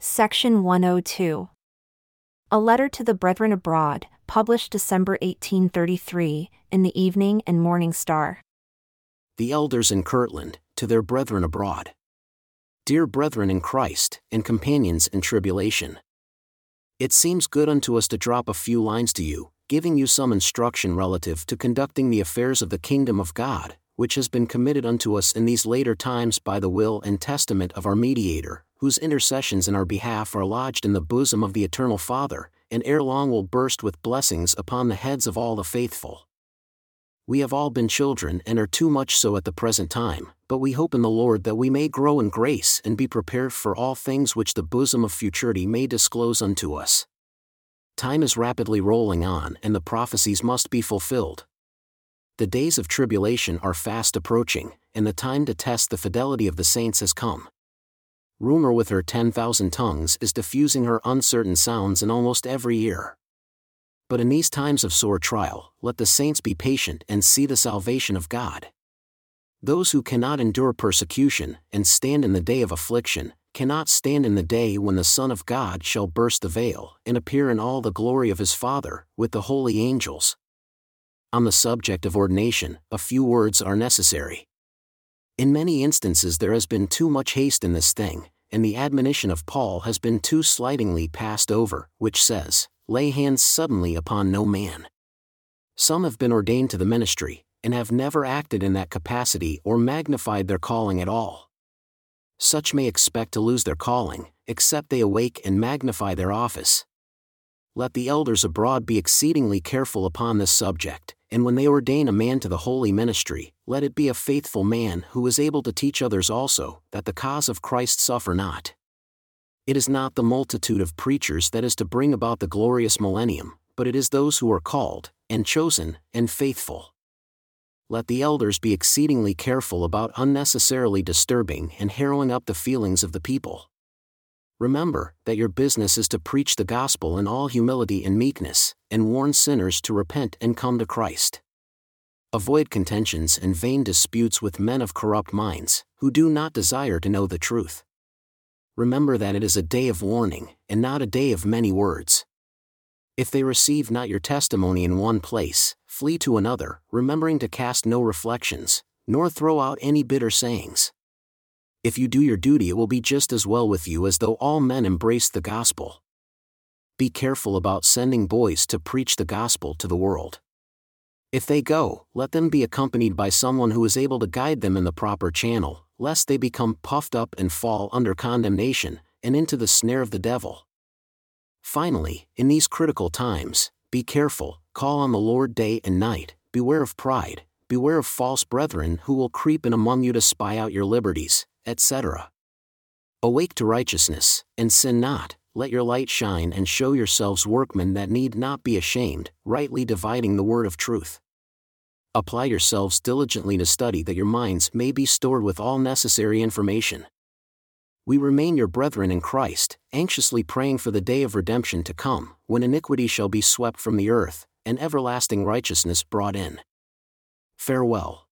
Section 102. A letter to the Brethren abroad, published December 1833, in the Evening and Morning Star. The elders in Kirtland, to their brethren abroad. Dear brethren in Christ, and companions in tribulation. It seems good unto us to drop a few lines to you, giving you some instruction relative to conducting the affairs of the kingdom of God, which has been committed unto us in these later times by the will and testament of our mediator, whose intercessions in our behalf are lodged in the bosom of the eternal Father, and ere long will burst with blessings upon the heads of all the faithful. We have all been children and are too much so at the present time, but we hope in the Lord that we may grow in grace and be prepared for all things which the bosom of futurity may disclose unto us. Time is rapidly rolling on and the prophecies must be fulfilled. The days of tribulation are fast approaching, and the time to test the fidelity of the saints has come. Rumor with her 10,000 tongues is diffusing her uncertain sounds in almost every ear. But in these times of sore trial, let the saints be patient and see the salvation of God. Those who cannot endure persecution, and stand in the day of affliction, cannot stand in the day when the Son of God shall burst the veil, and appear in all the glory of his Father, with the holy angels. On the subject of ordination, a few words are necessary. In many instances, there has been too much haste in this thing, and the admonition of Paul has been too slightingly passed over, which says, Lay hands suddenly upon no man. Some have been ordained to the ministry, and have never acted in that capacity or magnified their calling at all. Such may expect to lose their calling, except they awake and magnify their office. Let the elders abroad be exceedingly careful upon this subject, and when they ordain a man to the holy ministry, let it be a faithful man who is able to teach others also, that the cause of Christ suffer not. It is not the multitude of preachers that is to bring about the glorious millennium, but it is those who are called, and chosen, and faithful let the elders be exceedingly careful about unnecessarily disturbing and harrowing up the feelings of the people. Remember that your business is to preach the gospel in all humility and meekness, and warn sinners to repent and come to Christ. Avoid contentions and vain disputes with men of corrupt minds, who do not desire to know the truth. Remember that it is a day of warning, and not a day of many words. If they receive not your testimony in one place, flee to another, remembering to cast no reflections, nor throw out any bitter sayings. If you do your duty, it will be just as well with you as though all men embraced the gospel. Be careful about sending boys to preach the gospel to the world. If they go, let them be accompanied by someone who is able to guide them in the proper channel, lest they become puffed up and fall under condemnation, and into the snare of the devil. Finally, in these critical times, be careful, call on the Lord day and night, beware of pride, beware of false brethren who will creep in among you to spy out your liberties, etc. Awake to righteousness, and sin not, let your light shine and show yourselves workmen that need not be ashamed, rightly dividing the word of truth. Apply yourselves diligently to study that your minds may be stored with all necessary information we remain your brethren in Christ, anxiously praying for the day of redemption to come, when iniquity shall be swept from the earth, and everlasting righteousness brought in. Farewell.